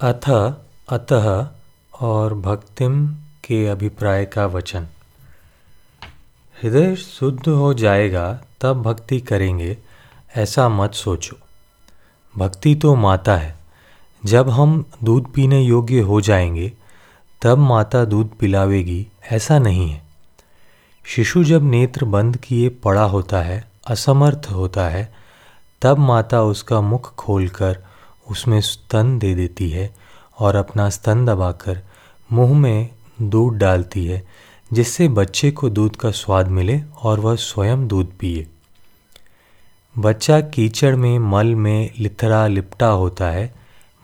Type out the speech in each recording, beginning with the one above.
अथ, अतः और भक्तिम के अभिप्राय का वचन। हृदय शुद्ध हो जाएगा, तब भक्ति करेंगे, ऐसा मत सोचो। भक्ति तो माता है। जब हम दूध पीने योग्य हो जाएँगे, तब माता दूध पिलावेगी, ऐसा नहीं है। शिशु जब नेत्र बंद किए पड़ा होता है, असमर्थ होता है, तब माता उसका मुख खोलकर उसमें स्तन दे देती है और अपना स्तन दबाकर मुँह में दूध डालती है, जिससे बच्चे को दूध का स्वाद मिले और वह स्वयं दूध पिए। बच्चा कीचड़ में, मल में लिथरा लिपटा होता है।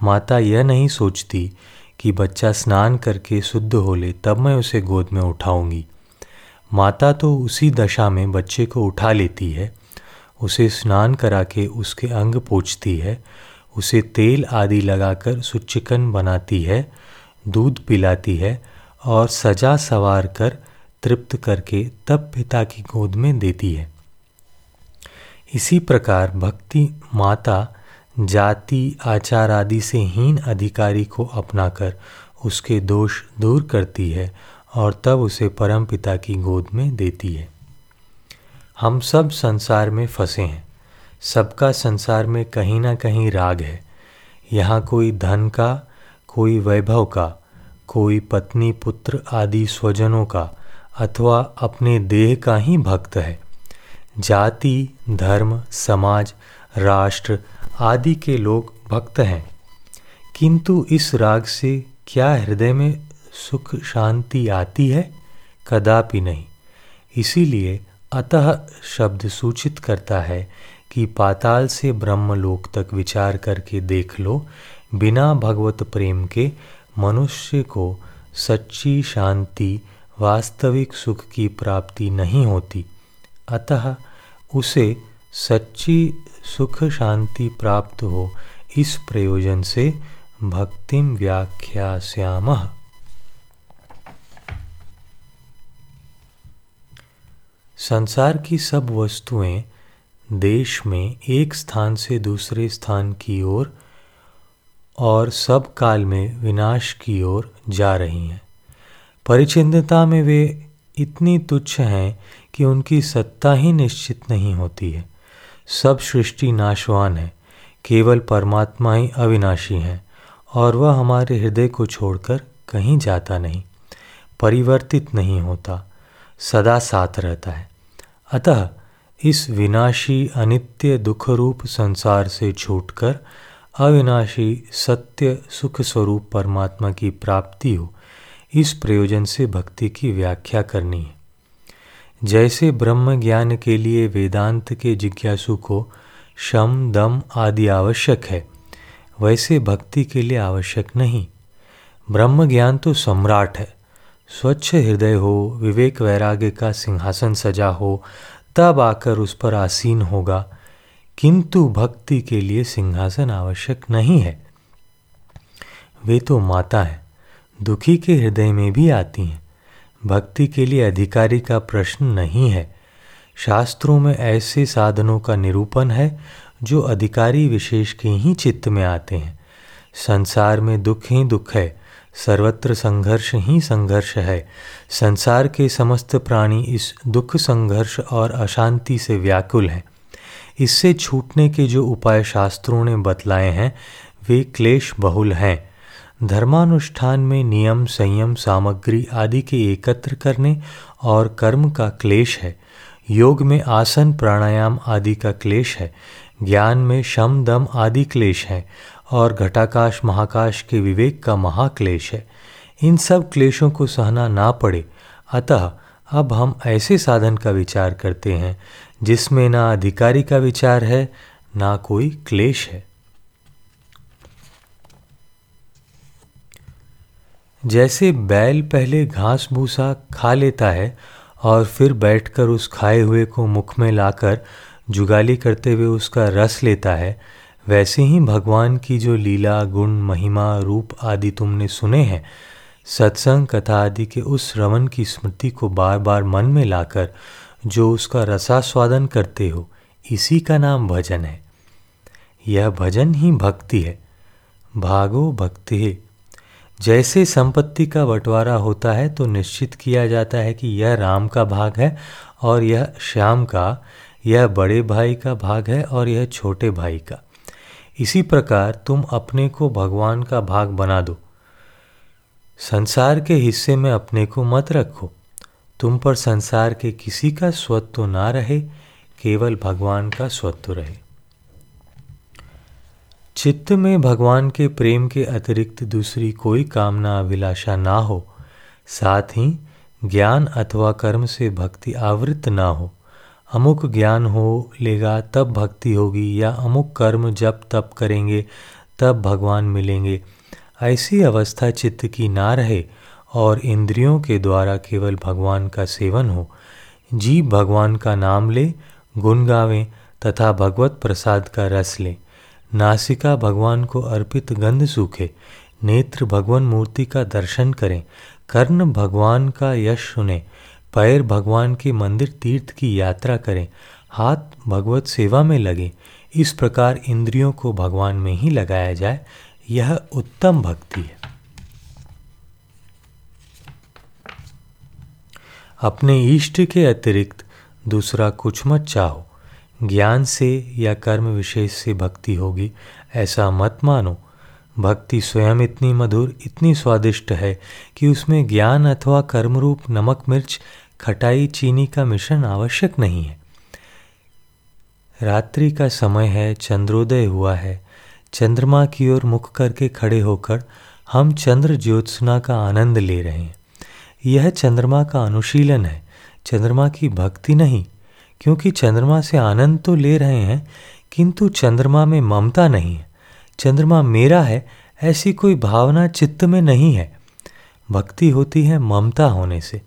माता यह नहीं सोचती कि बच्चा स्नान करके शुद्ध हो ले, तब मैं उसे गोद में उठाऊँगी। माता तो उसी दशा में बच्चे को उठा लेती है। उसे स्नान करा के उसके अंग पोछती है उसे तेल आदि लगाकर सुचिकन बनाती है, दूध पिलाती है और सजा सवार कर तृप्त करके तब पिता की गोद में देती है। इसी प्रकार भक्ति माता जाति, आचार आदि से हीन अधिकारी को अपनाकर उसके दोष दूर करती है और तब उसे परम पिता की गोद में देती है। हम सब संसार में फंसे हैं। सबका संसार में कहीं ना कहीं राग है। यहाँ कोई धन का, कोई वैभव का, कोई पत्नी, पुत्र आदि स्वजनों का अथवा अपने देह का ही भक्त है। जाति, धर्म, समाज, राष्ट्र आदि के लोग भक्त हैं। किंतु इस राग से क्या हृदय में सुख शांति आती है? कदापि नहीं। इसीलिए अतः शब्द सूचित करता है कि पाताल से ब्रह्मलोक तक विचार करके देख लो, बिना भगवत प्रेम के मनुष्य को सच्ची शांति, वास्तविक सुख की प्राप्ति नहीं होती। अतः उसे सच्ची सुख शांति प्राप्त हो, इस प्रयोजन से भक्तिम व्याख्यास्यामः। संसार की सब वस्तुएँ देश में एक स्थान से दूसरे स्थान की ओर और सब काल में विनाश की ओर जा रही हैं। परिचिंदता में वे इतनी तुच्छ हैं कि उनकी सत्ता ही निश्चित नहीं होती है। सब सृष्टि नाशवान है, केवल परमात्मा ही अविनाशी हैं और वह हमारे हृदय को छोड़कर कहीं जाता नहीं, परिवर्तित नहीं होता, सदा साथ रहता है। अतः इस विनाशी अनित्य दुख रूप संसार से छूटकर अविनाशी सत्य सुख स्वरूप परमात्मा की प्राप्ति हो, इस प्रयोजन से भक्ति की व्याख्या करनी है। जैसे ब्रह्म ज्ञान के लिए वेदांत के जिज्ञासु को शम, दम आदि आवश्यक है, वैसे भक्ति के लिए आवश्यक नहीं। ब्रह्म ज्ञान तो सम्राट है, स्वच्छ हृदय हो, विवेक वैराग्य का सिंहासन सजा हो तब आकर उस पर आसीन होगा। किंतु भक्ति के लिए सिंहासन आवश्यक नहीं है। वे तो माता है, दुखी के हृदय में भी आती हैं। भक्ति के लिए अधिकारी का प्रश्न नहीं है। शास्त्रों में ऐसे साधनों का निरूपण है, जो अधिकारी विशेष के ही चित्त में आते हैं। संसार में दुख ही दुख है सर्वत्र संघर्ष ही संघर्ष है। संसार के समस्त प्राणी इस दुख संघर्ष और अशांति से व्याकुल हैं। इससे छूटने के जो उपाय शास्त्रों ने बतलाए हैं, वे क्लेश बहुल हैं। धर्मानुष्ठान में नियम, संयम, सामग्री आदि के एकत्र करने और कर्म का क्लेश है। योग में आसन, प्राणायाम आदि का क्लेश है। ज्ञान में शम, दम आदि क्लेश है। और घटाकाश महाकाश के विवेक का महाक्लेश है। इन सब क्लेशों को सहना ना पड़े। अतः अब हम ऐसे साधन का विचार करते हैं, जिसमें ना अधिकारी का विचार है, ना कोई क्लेश है। जैसे बैल पहले घास भूसा खा लेता है और फिर बैठकर उस खाए हुए को मुख में लाकर जुगाली करते हुए उसका रस लेता है वैसे ही भगवान की जो लीला, गुण, महिमा, रूप आदि तुमने सुने हैं, सत्संग, कथा आदि के उस श्रवण की स्मृति को बार बार मन में लाकर जो उसका रसास्वादन करते हो, इसी का नाम भजन है। यह भजन ही भक्ति है। भागो भक्ति। है जैसे संपत्ति का बंटवारा होता है तो निश्चित किया जाता है कि यह राम का भाग है और यह श्याम का, यह बड़े भाई का भाग है और यह छोटे भाई का। इसी प्रकार तुम अपने को भगवान का भाग बना दो। संसार के हिस्से में अपने को मत रखो। तुम पर संसार के किसी का स्वत्व ना रहे, केवल भगवान का स्वत्व रहे। चित्त में भगवान के प्रेम के अतिरिक्त दूसरी कोई कामना अभिलाषा ना हो। साथ ही ज्ञान अथवा कर्म से भक्ति आवृत ना हो। अमुक ज्ञान हो लेगा, तब भक्ति होगी, या अमुक कर्म जब तब करेंगे, तब भगवान मिलेंगे। ऐसी अवस्था चित्त की ना रहे और इंद्रियों के द्वारा केवल भगवान का सेवन हो। जीव भगवान का नाम ले, गुण गावें, तथा भगवत प्रसाद का रस लें। नासिका भगवान को अर्पित गंध सूखे, नेत्र भगवान मूर्ति का दर्शन करें, कर्ण भगवान का यश सुने पैर भगवान के मंदिर तीर्थ की यात्रा करें। हाथ भगवत सेवा में लगे। इस प्रकार इंद्रियों को भगवान में ही लगाया जाए। यह उत्तम भक्ति है। अपने इष्ट के अतिरिक्त दूसरा कुछ मत चाहो। ज्ञान से या कर्म विशेष से भक्ति होगी, ऐसा मत मानो। भक्ति स्वयं इतनी मधुर, इतनी स्वादिष्ट है कि उसमें ज्ञान अथवा कर्मरूप नमक मिर्च, खटाई, चीनी का मिश्रण आवश्यक नहीं है। रात्रि का समय है, चंद्रोदय हुआ है। चंद्रमा की ओर मुख करके खड़े होकर हम चंद्र ज्योत्सना का आनंद ले रहे हैं। यह चंद्रमा का अनुशीलन है। चंद्रमा की भक्ति नहीं, क्योंकि चंद्रमा से आनंद तो ले रहे हैं, किंतु चंद्रमा में ममता नहीं है। चंद्रमा मेरा है, ऐसी कोई भावना चित्त में नहीं है। भक्ति होती है ममता होने से।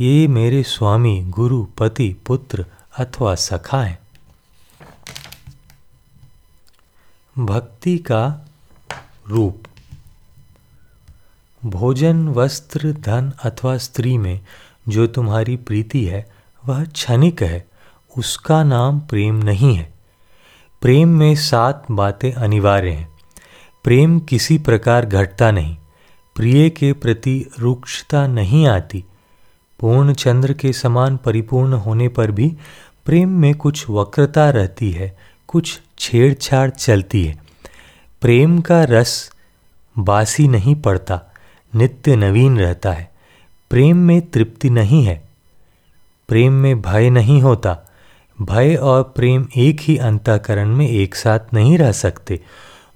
ये मेरे स्वामी, गुरु, पति, पुत्र अथवा सखा हैं। भक्ति का रूप। भोजन, वस्त्र, धन अथवा स्त्री में जो तुम्हारी प्रीति है, वह क्षणिक है, उसका नाम प्रेम नहीं है। प्रेम में सात बातें अनिवार्य हैं। प्रेम किसी प्रकार घटता नहीं, प्रिय के प्रति रुक्षता नहीं आती पूर्ण चंद्र के समान परिपूर्ण होने पर भी प्रेम में कुछ वक्रता रहती है, कुछ छेड़छाड़ चलती है। प्रेम का रस बासी नहीं पड़ता, नित्य नवीन रहता है। प्रेम में तृप्ति नहीं है, प्रेम में भय नहीं होता भय और प्रेम एक ही अंतकरण में एक साथ नहीं रह सकते।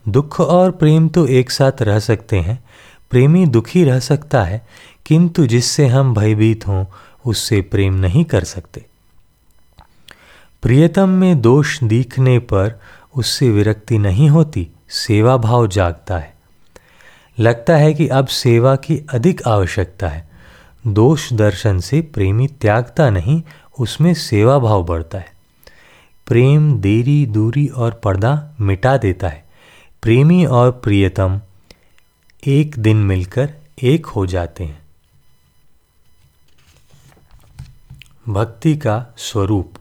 दुख और प्रेम तो एक साथ रह सकते हैं। प्रेमी दुखी रह सकता है, किंतु जिससे हम भयभीत हों, उससे प्रेम नहीं कर सकते। प्रियतम में दोष दिखने पर उससे विरक्ति नहीं होती, सेवा भाव जागता है। लगता है कि अब सेवा की अधिक आवश्यकता है। दोष दर्शन से प्रेमी त्यागता नहीं उसमें सेवा भाव बढ़ता है। प्रेम, देरी, दूरी और पर्दा मिटा देता है। प्रेमी और प्रियतम एक दिन मिलकर एक हो जाते हैं। भक्ति का स्वरूप।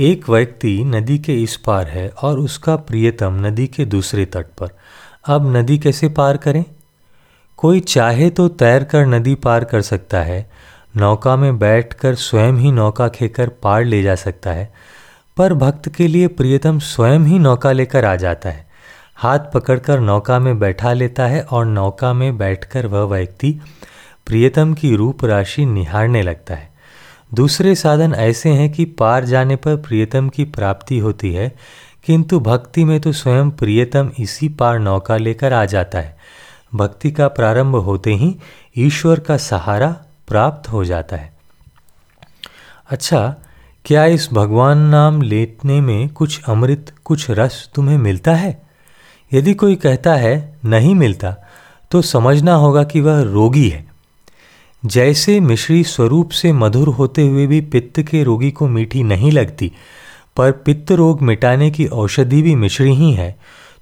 एक व्यक्ति नदी के इस पार है और उसका प्रियतम नदी के दूसरे तट पर। अब नदी कैसे पार करें? कोई चाहे तो तैर कर नदी पार कर सकता है, नौका में बैठकर स्वयं ही नौका खेकर पार ले जा सकता है, पर भक्त के लिए प्रियतम स्वयं ही नौका लेकर आ जाता है। हाथ पकड़कर नौका में बैठा लेता है और नौका में बैठकर वह व्यक्ति प्रियतम की रूप राशि निहारने लगता है। दूसरे साधन ऐसे हैं कि पार जाने पर प्रियतम की प्राप्ति होती है, किंतु भक्ति में तो स्वयं प्रियतम इसी पार नौका लेकर आ जाता है। भक्ति का प्रारंभ होते ही ईश्वर का सहारा प्राप्त हो जाता है। अच्छा क्या इस भगवान नाम लेटने में कुछ अमृत, कुछ रस तुम्हें मिलता है? यदि कोई कहता है, नहीं मिलता तो समझना होगा कि वह रोगी है। जैसे मिश्री स्वरूप से मधुर होते हुए भी पित्त के रोगी को मीठी नहीं लगती, पर पित्त रोग मिटाने की औषधि भी मिश्री ही है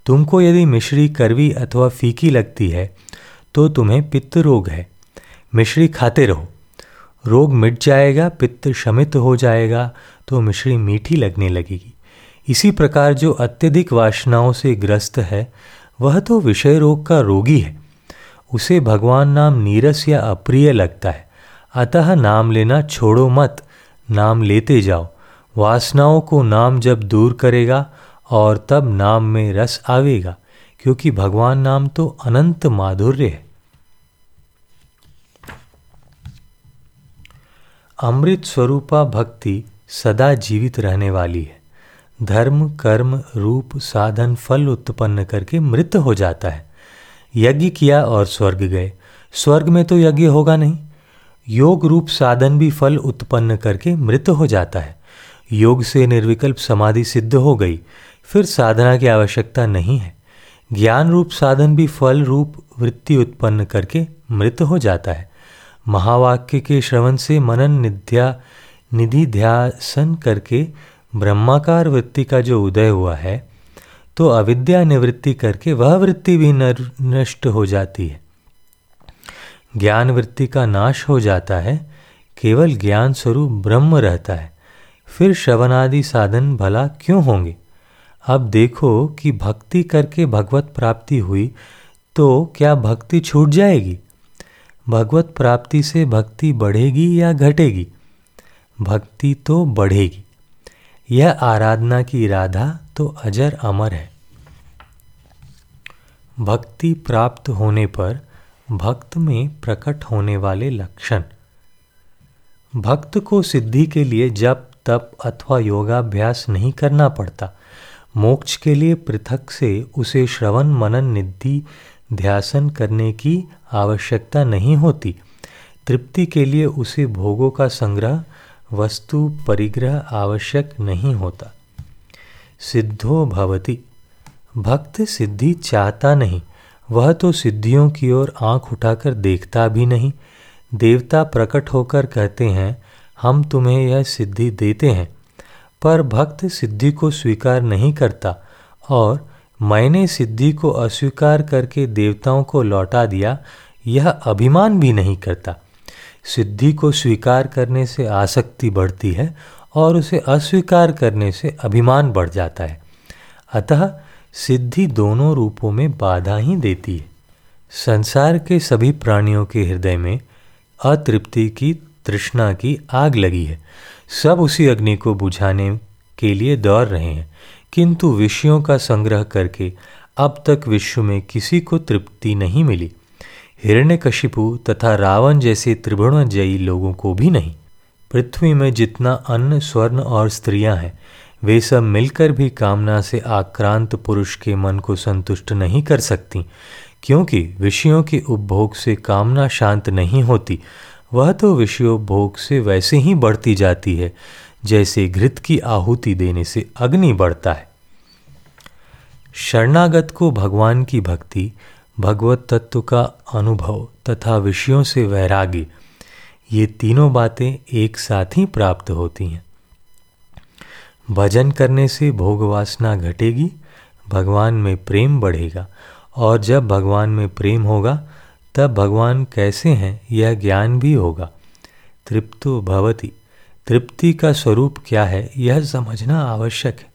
तुमको यदि मिश्री करवी अथवा फीकी लगती है तो तुम्हें पित्त रोग है। मिश्री खाते रहो। रोग मिट जाएगा, पित्त शमित हो जाएगा तो मिश्री मीठी लगने लगेगी। इसी प्रकार जो अत्यधिक वासनाओं से ग्रस्त है, वह तो विषय रोग का रोगी है। उसे भगवान नाम नीरस या अप्रिय लगता है। अतः नाम लेना छोड़ो मत, नाम लेते जाओ। वासनाओं को नाम जब दूर करेगा और तब नाम में रस आवेगा, क्योंकि भगवान नाम तो अनंत माधुर्य है। अमृत स्वरूपा भक्ति सदा जीवित रहने वाली है। धर्म, कर्म, रूप, साधन, फल उत्पन्न करके मृत हो जाता है। यज्ञ किया और स्वर्ग गए। स्वर्ग में तो यज्ञ होगा नहीं। योग रूप, साधन भी फल उत्पन्न करके मृत हो जाता है। योग से निर्विकल्प समाधि सिद्ध हो गई। फिर साधना की आवश्यकता नहीं है। ज्ञान रूप साधन भी फल रूप वृत्ति उत्पन्न करके मृत हो जाता है। महावाक्य के श्रवण से मनन, निध्या निधि ध्यासन करके ब्रह्माकार वृत्ति का जो उदय हुआ है तो अविद्या निवृत्ति करके वह वृत्ति भी नष्ट हो जाती है। ज्ञान वृत्ति का नाश हो जाता है, केवल ज्ञान स्वरूप ब्रह्म रहता है। फिर श्रवणादि साधन भला क्यों होंगे? अब देखो कि भक्ति करके भगवत प्राप्ति हुई तो क्या भक्ति छूट जाएगी? भगवत प्राप्ति से भक्ति बढ़ेगी या घटेगी? भक्ति तो बढ़ेगी। यह आराधना की राधा तो अजर अमर है। भक्ति प्राप्त होने पर भक्त में प्रकट होने वाले लक्षण। भक्त को सिद्धि के लिए जप, तप अथवा योगाभ्यास नहीं करना पड़ता। मोक्ष के लिए पृथक से उसे श्रवण, मनन, निधि, ध्यासन करने की आवश्यकता नहीं होती। तृप्ति के लिए उसे भोगों का संग्रह, वस्तु, परिग्रह आवश्यक नहीं होता। सिद्धो भवति। भक्त सिद्धि चाहता नहीं। वह तो सिद्धियों की ओर आँख उठाकर देखता भी नहीं। देवता प्रकट होकर कहते हैं, हम तुम्हें यह सिद्धि देते हैं। पर भक्त सिद्धि को स्वीकार नहीं करता और मैंने सिद्धि को अस्वीकार करके देवताओं को लौटा दिया, यह अभिमान भी नहीं करता। सिद्धि को स्वीकार करने से आसक्ति बढ़ती है और उसे अस्वीकार करने से अभिमान बढ़ जाता है। अतः सिद्धि दोनों रूपों में बाधा ही देती है। संसार के सभी प्राणियों के हृदय में अतृप्ति की तृष्णा की आग लगी है। सब उसी अग्नि को बुझाने के लिए दौड़ रहे हैं। किंतु विषयों का संग्रह करके अब तक विश्व में किसी को तृप्ति नहीं मिली। हिरण्यकशिपु तथा रावण जैसे त्रिभुवनजयी लोगों को भी नहीं। पृथ्वी में जितना अन्न, स्वर्ण और स्त्रियाँ हैं, वे सब मिलकर भी कामना से आक्रांत पुरुष के मन को संतुष्ट नहीं कर सकती, क्योंकि विषयों के उपभोग से कामना शांत नहीं होती। वह तो विषयोपभोग से वैसे ही बढ़ती जाती है, जैसे घृत की आहुति देने से अग्नि बढ़ता है। शरणागत को भगवान की भक्ति, भगवत तत्व का अनुभव तथा विषयों से वैराग्य, ये तीनों बातें एक साथ ही प्राप्त होती हैं। भजन करने से भोग वासना घटेगी, भगवान में प्रेम बढ़ेगा, और जब भगवान में प्रेम होगा तब भगवान कैसे हैं, यह ज्ञान भी होगा। तृप्तो भवती। तृप्ति का स्वरूप क्या है, यह समझना आवश्यक है।